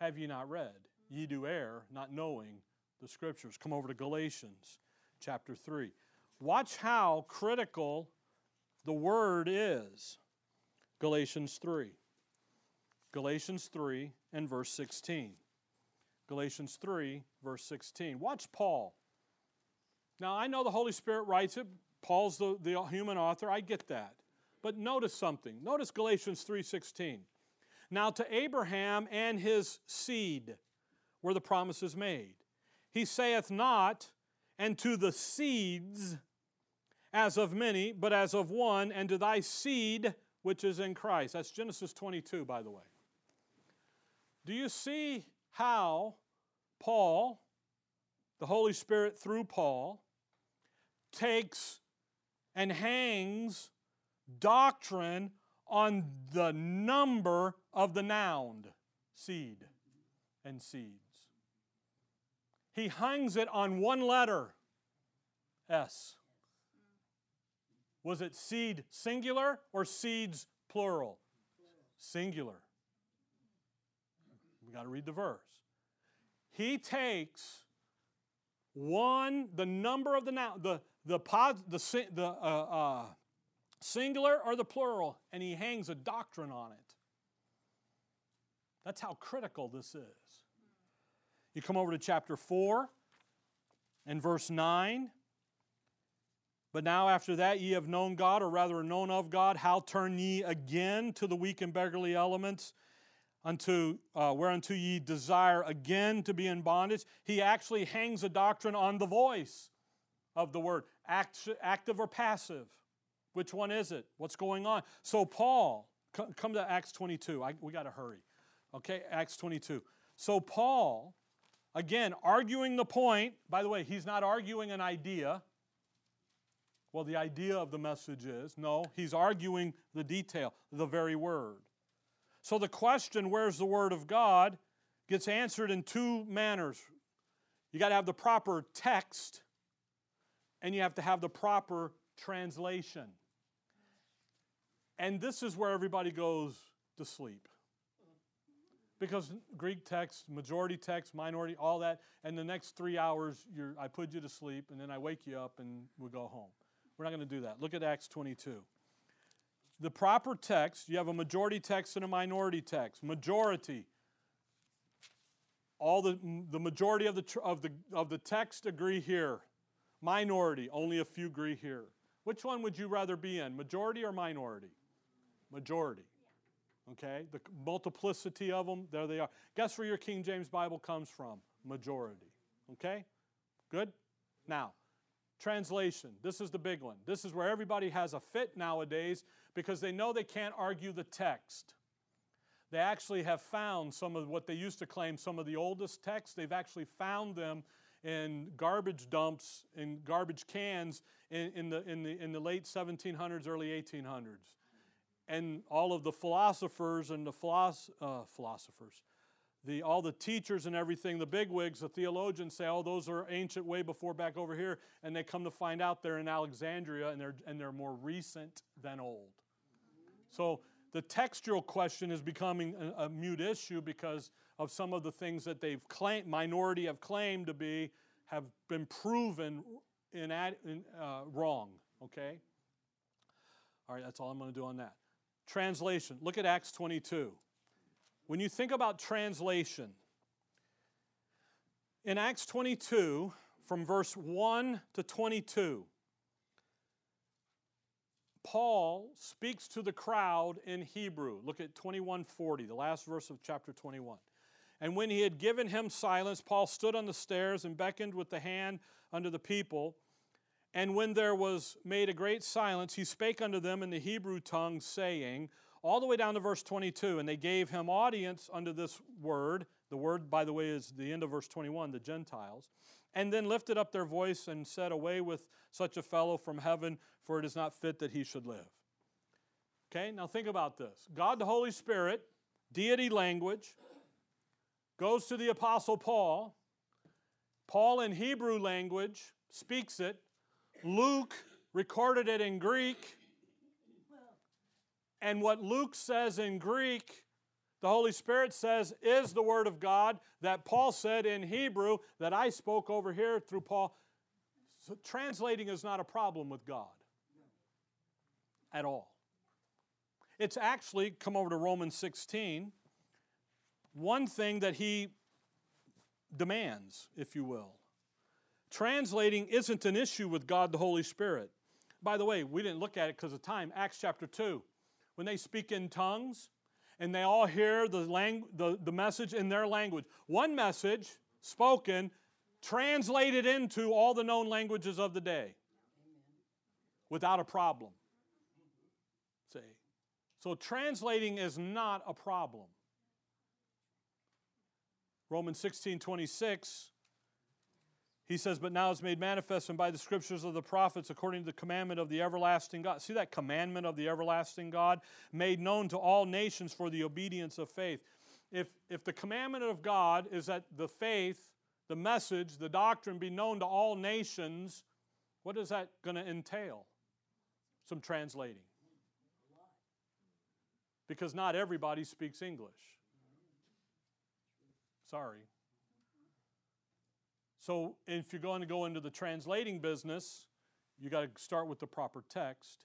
Have ye not read? Ye do err, not knowing the scriptures. Come over to Galatians chapter 3. Watch how critical the word is. Galatians 3. Galatians 3 and verse 16. Galatians 3, verse 16. Watch Paul. Now, I know the Holy Spirit writes it. Paul's the, the human author. I get that. But notice something. Notice Galatians 3:16. Now to Abraham and his seed were the promises made. He saith not, and to the seeds as of many, but as of one, and to thy seed which is in Christ. That's Genesis 22, by the way. Do you see how Paul, the Holy Spirit through Paul, takes and hangs doctrine on the number of the noun seed and seeds. He hangs it on one letter S. Was it seed singular or seeds plural? Singular. Got to read the verse. He takes one, the number of the noun, the the pod, the the uh, uh, singular or the plural, and he hangs a doctrine on it. That's how critical this is. You come over to chapter 4 and verse 9. But now after that ye have known God, or rather known of God, how turn ye again to the weak and beggarly elements, unto uh, whereunto ye desire again to be in bondage? He actually hangs a doctrine on the voice of the word, act, active or passive. Which one is it? What's going on? So Paul, come to Acts 22. I, we got to hurry. Okay, Acts 22. So Paul, again, arguing the point. By the way, he's not arguing an idea. Well, the idea of the message is no, he's arguing the detail, the very word. So the question, where's the word of God, gets answered in two manners. You got to have the proper text, and you have to have the proper translation. And this is where everybody goes to sleep. Because Greek text, majority text, minority, all that, and the next three hours, I put you to sleep, and then I wake you up and we go home. We're not going to do that. Look at Acts 22. The proper text, you have a majority text and a minority text. Majority, all the, the majority of the, of, the, of the text agree here. Minority, only a few agree here. Which one would you rather be in, majority or minority? Majority. Okay? The multiplicity of them, there they are. Guess where your King James Bible comes from? Majority. Okay? Good? Now, translation. This is the big one. This is where everybody has a fit nowadays because they know they can't argue the text. They actually have found some of what they used to claim some of the oldest texts, they've actually found them in garbage dumps, in garbage cans in, in, the, in, the, in the late 1700s, early 1800s and all of the philosophers and the philosoph- uh, philosophers, the, all the teachers and everything, the bigwigs, the theologians say, oh, those are ancient way before back over here. And they come to find out they're in Alexandria and they're, and they're more recent than old. So the textual question is becoming a, a mute issue because of some of the things that they've claimed, minority have claimed to be, have been proven in, in uh, wrong. Okay? All right, that's all I'm going to do on that. Translation. Look at Acts 22. When you think about translation, in Acts 22, from verse 1 to 22, Paul speaks to the crowd in Hebrew. Look at 2140, the last verse of chapter 21. And when he had given him silence, Paul stood on the stairs and beckoned with the hand unto the people. And when there was made a great silence, he spake unto them in the Hebrew tongue, saying, all the way down to verse 22, and they gave him audience under this word. The word, by the way, is the end of verse 21, the Gentiles. And then lifted up their voice and said, Away with such a fellow from heaven, for it is not fit that he should live. Okay, now think about this God the Holy Spirit, deity language, goes to the Apostle Paul. Paul, in Hebrew language, speaks it. Luke recorded it in Greek. And what Luke says in Greek, the Holy Spirit says is the Word of God that Paul said in Hebrew that I spoke over here through Paul. So translating is not a problem with God at all. It's actually, come over to Romans 16, one thing that he demands, if you will. Translating isn't an issue with God the Holy Spirit. By the way, we didn't look at it because of time. Acts chapter 2, when they speak in tongues and they all hear the, lang- the, the message in their language, one message spoken translated into all the known languages of the day without a problem. See? So translating is not a problem. Romans 16 26, he says, But now it's made manifest and by the scriptures of the prophets according to the commandment of the everlasting God. See that commandment of the everlasting God? Made known to all nations for the obedience of faith. If, if the commandment of God is that the faith, the message, the doctrine be known to all nations, what is that going to entail? Some translating because not everybody speaks English. Sorry. So, if you're going to go into the translating business, you got to start with the proper text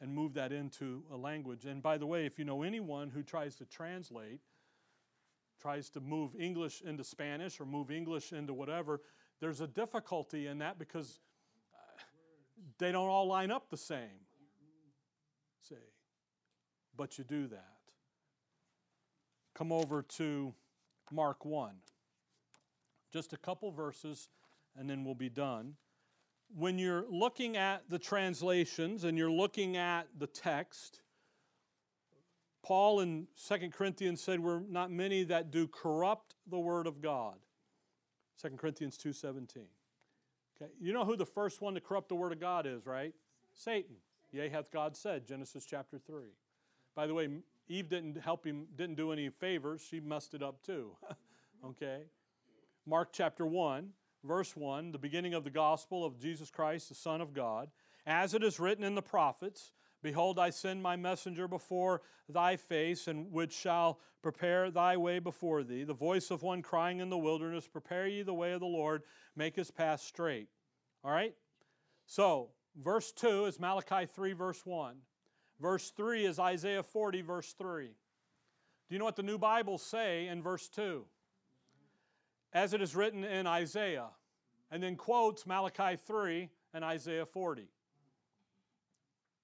and move that into a language. And by the way, if you know anyone who tries to translate, tries to move English into Spanish or move English into whatever, there's a difficulty in that because uh, they don't all line up the same. See but you do that. Come over to Mark 1. Just a couple verses, and then we'll be done. When you're looking at the translations and you're looking at the text, Paul in 2 Corinthians said, We're not many that do corrupt the word of God. 2 Corinthians 2.17. Okay, you know who the first one to corrupt the word of God is, right? Satan. Yea, hath God said, Genesis chapter 3. By the way, Eve didn't help him, didn't do any favors. She messed it up too. okay? Mark chapter 1, verse 1, the beginning of the gospel of Jesus Christ, the Son of God. As it is written in the prophets, Behold, I send my messenger before thy face, and which shall prepare thy way before thee. The voice of one crying in the wilderness, Prepare ye the way of the Lord, make his path straight. All right? So, verse 2 is Malachi 3, verse 1. Verse 3 is Isaiah 40, verse 3. Do you know what the new Bibles say in verse 2? As it is written in Isaiah, and then quotes Malachi 3 and Isaiah 40.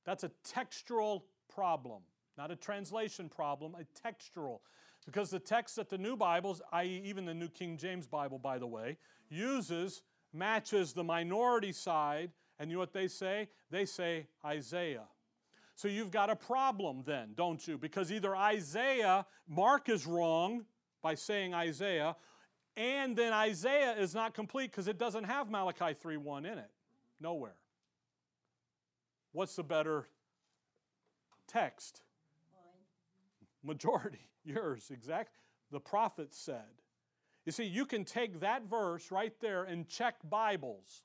That's a textual problem, not a translation problem, a textual. Because the text that the new Bibles, i.e., even the New King James Bible, by the way, uses matches the minority side, and you know what they say? They say Isaiah. So you've got a problem then, don't you? Because either Isaiah, Mark is wrong by saying Isaiah, and then Isaiah is not complete because it doesn't have Malachi 3:1 in it. Nowhere. What's the better text? Majority, yours, exact. The prophet said. You see, you can take that verse right there and check Bibles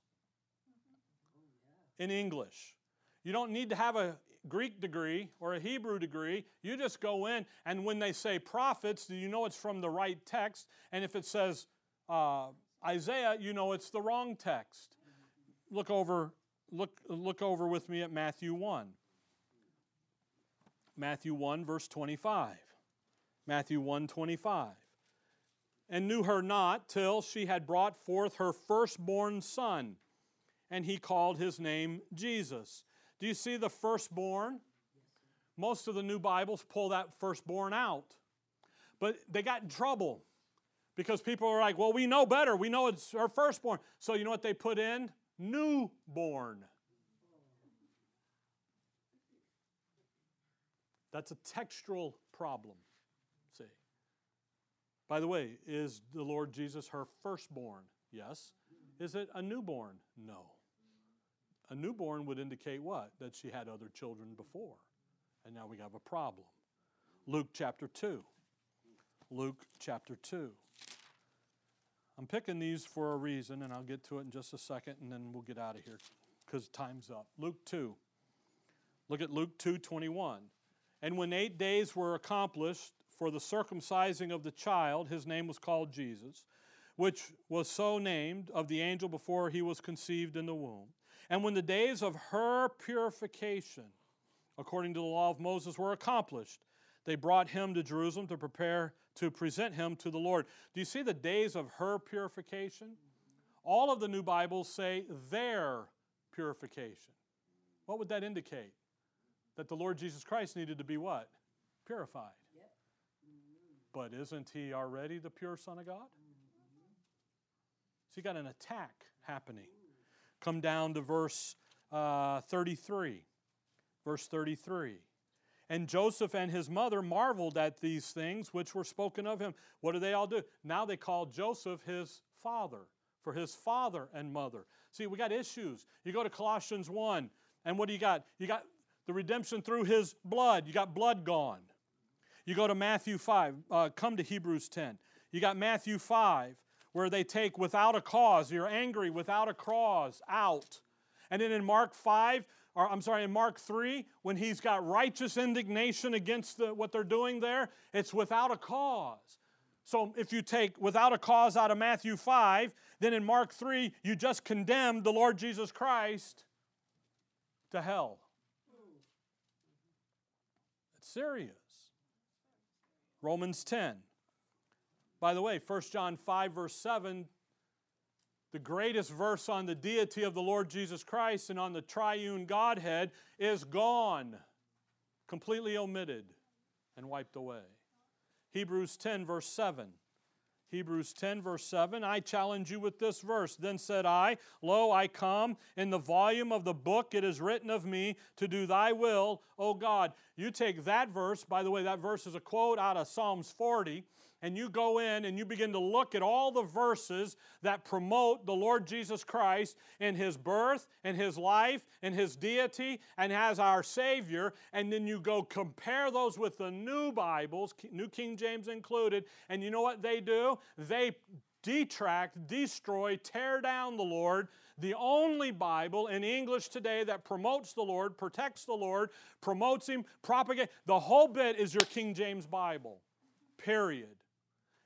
mm-hmm. in English. You don't need to have a Greek degree or a Hebrew degree. You just go in, and when they say prophets, do you know it's from the right text? And if it says uh, Isaiah, you know it's the wrong text. Look over, look, look over with me at Matthew 1. Matthew 1, verse 25. Matthew 1 25. And knew her not till she had brought forth her firstborn son, and he called his name Jesus. Do you see the firstborn? Most of the new Bibles pull that firstborn out. But they got in trouble because people are like, well, we know better. We know it's our firstborn. So you know what they put in? Newborn. That's a textual problem. See. By the way, is the Lord Jesus her firstborn? Yes. Is it a newborn? No. A newborn would indicate what? That she had other children before. And now we have a problem. Luke chapter 2. Luke chapter 2. I'm picking these for a reason, and I'll get to it in just a second, and then we'll get out of here because time's up. Luke 2. Look at Luke 2 21. And when eight days were accomplished for the circumcising of the child, his name was called Jesus. which was so named of the angel before he was conceived in the womb. And when the days of her purification, according to the law of Moses, were accomplished, they brought him to Jerusalem to prepare to present him to the Lord. Do you see the days of her purification? All of the new Bibles say their purification. What would that indicate? That the Lord Jesus Christ needed to be what? Purified. Yep. But isn't he already the pure Son of God? So you got an attack happening. Come down to verse uh, 33. Verse 33. And Joseph and his mother marveled at these things which were spoken of him. What do they all do? Now they call Joseph his father, for his father and mother. See, we got issues. You go to Colossians 1, and what do you got? You got the redemption through his blood. You got blood gone. You go to Matthew 5, uh, come to Hebrews 10. You got Matthew 5, where they take without a cause, you're angry without a cause, out. And then in Mark 5, or I'm sorry, in Mark 3, when he's got righteous indignation against the, what they're doing there, it's without a cause. So if you take without a cause out of Matthew 5, then in Mark 3, you just condemn the Lord Jesus Christ to hell. It's serious. Romans 10. By the way, 1 John 5, verse 7, the greatest verse on the deity of the Lord Jesus Christ and on the triune Godhead, is gone, completely omitted and wiped away. Hebrews 10, verse 7. Hebrews 10, verse 7. I challenge you with this verse. Then said I, Lo, I come. In the volume of the book it is written of me to do thy will, O God. You take that verse, by the way, that verse is a quote out of Psalms 40 and you go in and you begin to look at all the verses that promote the Lord Jesus Christ in his birth and his life and his deity and as our Savior, and then you go compare those with the new Bibles, New King James included, and you know what they do? They detract, destroy, tear down the Lord. The only Bible in English today that promotes the Lord, protects the Lord, promotes Him, propagates, the whole bit is your King James Bible. Period.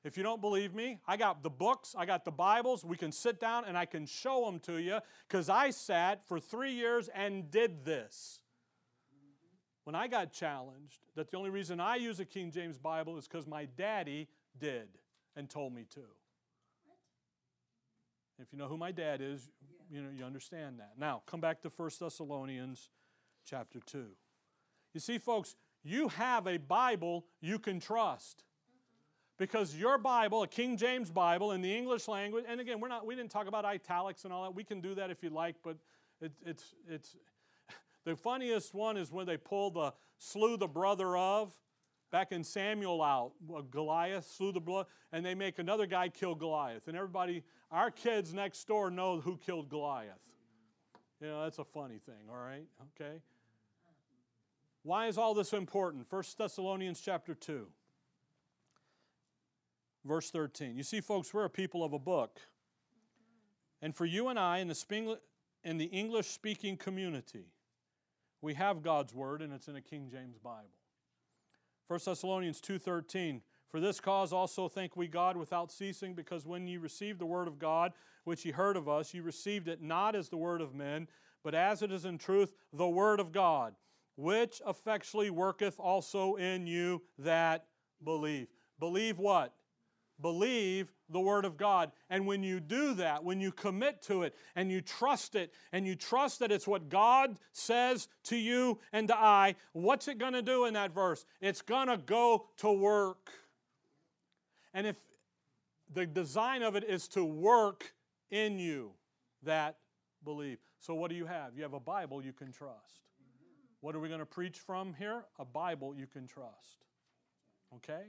If you don't believe me, I got the books, I got the Bibles. We can sit down and I can show them to you because I sat for three years and did this. When I got challenged, that the only reason I use a King James Bible is because my daddy did and told me to. If you know who my dad is, you know you understand that. Now, come back to 1 Thessalonians chapter 2. You see, folks, you have a Bible you can trust because your Bible, a King James Bible in the English language, and again, we're not, we didn't talk about italics and all that. We can do that if you like, but it, it's, it's, the funniest one is when they pull the slew the brother of back in Samuel out, uh, Goliath slew the blood, and they make another guy kill Goliath. And everybody, our kids next door know who killed Goliath. You know, that's a funny thing, all right? Okay? Why is all this important? 1 Thessalonians chapter 2. Verse 13. You see, folks, we're a people of a book. And for you and I in the, in the English speaking community, we have God's word and it's in a King James Bible. 1 Thessalonians 2:13 For this cause also thank we God without ceasing because when ye received the word of God which ye heard of us ye received it not as the word of men but as it is in truth the word of God which effectually worketh also in you that believe. Believe what? Believe the Word of God. And when you do that, when you commit to it and you trust it and you trust that it's what God says to you and to I, what's it going to do in that verse? It's going to go to work. And if the design of it is to work in you that believe. So, what do you have? You have a Bible you can trust. What are we going to preach from here? A Bible you can trust. Okay?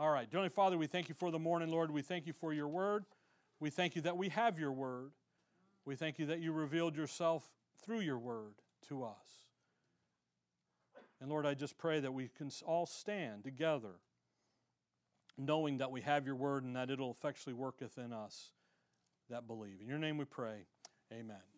All right. Dearly Father, we thank you for the morning, Lord. We thank you for your word. We thank you that we have your word. We thank you that you revealed yourself through your word to us. And Lord, I just pray that we can all stand together, knowing that we have your word and that it'll effectually work within us that believe. In your name we pray. Amen.